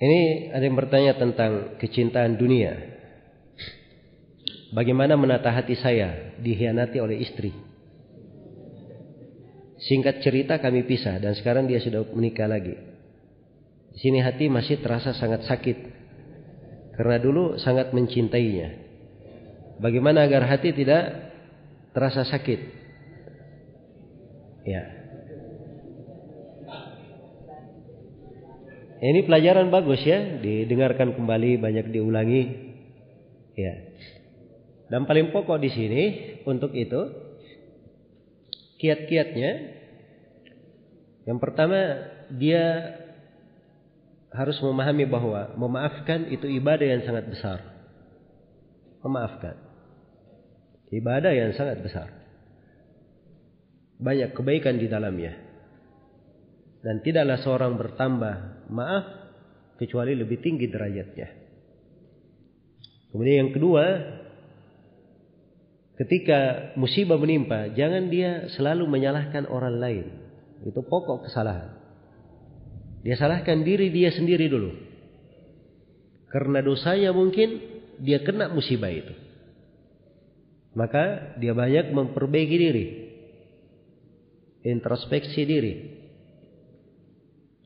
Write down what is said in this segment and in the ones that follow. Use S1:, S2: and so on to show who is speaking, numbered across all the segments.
S1: Ini ada yang bertanya tentang kecintaan dunia. Bagaimana menata hati saya dihianati oleh istri? Singkat cerita kami pisah dan sekarang dia sudah menikah lagi. Di sini hati masih terasa sangat sakit karena dulu sangat mencintainya. Bagaimana agar hati tidak terasa sakit? Ya. Ini pelajaran bagus ya, didengarkan kembali, banyak diulangi. Ya. Dan paling pokok di sini untuk itu kiat-kiatnya yang pertama dia harus memahami bahwa memaafkan itu ibadah yang sangat besar. Memaafkan. Ibadah yang sangat besar. Banyak kebaikan di dalamnya dan tidaklah seorang bertambah maaf kecuali lebih tinggi derajatnya. Kemudian yang kedua, ketika musibah menimpa, jangan dia selalu menyalahkan orang lain. Itu pokok kesalahan. Dia salahkan diri dia sendiri dulu. Karena dosanya mungkin dia kena musibah itu. Maka dia banyak memperbaiki diri. Introspeksi diri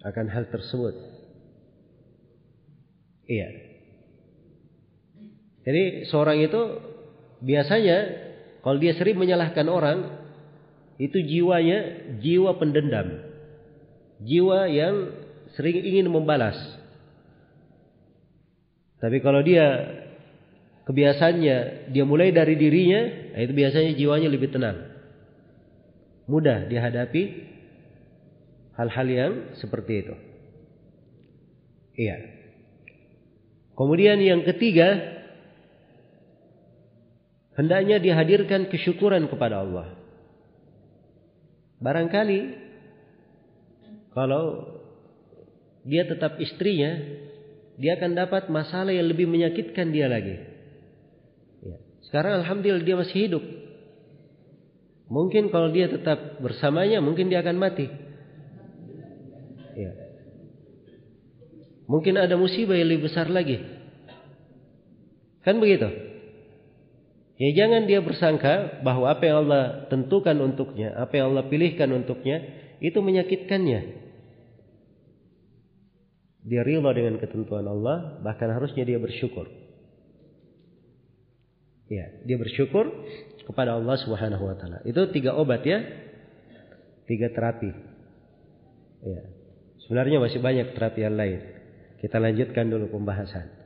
S1: akan hal tersebut. Iya. Jadi seorang itu biasanya kalau dia sering menyalahkan orang itu jiwanya jiwa pendendam. Jiwa yang sering ingin membalas. Tapi kalau dia kebiasaannya dia mulai dari dirinya, itu biasanya jiwanya lebih tenang. Mudah dihadapi hal-hal yang seperti itu. Iya. Kemudian yang ketiga, hendaknya dihadirkan kesyukuran kepada Allah. Barangkali kalau dia tetap istrinya, dia akan dapat masalah yang lebih menyakitkan dia lagi. Ya. Sekarang alhamdulillah dia masih hidup. Mungkin kalau dia tetap bersamanya, mungkin dia akan mati. Ya. Mungkin ada musibah yang lebih besar lagi. Kan begitu? Ya jangan dia bersangka bahwa apa yang Allah tentukan untuknya, apa yang Allah pilihkan untuknya, itu menyakitkannya. Dia rela dengan ketentuan Allah, bahkan harusnya dia bersyukur. Ya, dia bersyukur kepada Allah Subhanahu wa taala. Itu tiga obat ya. Tiga terapi. Ya. Sebenarnya masih banyak terapi yang lain. Kita lanjutkan dulu pembahasan.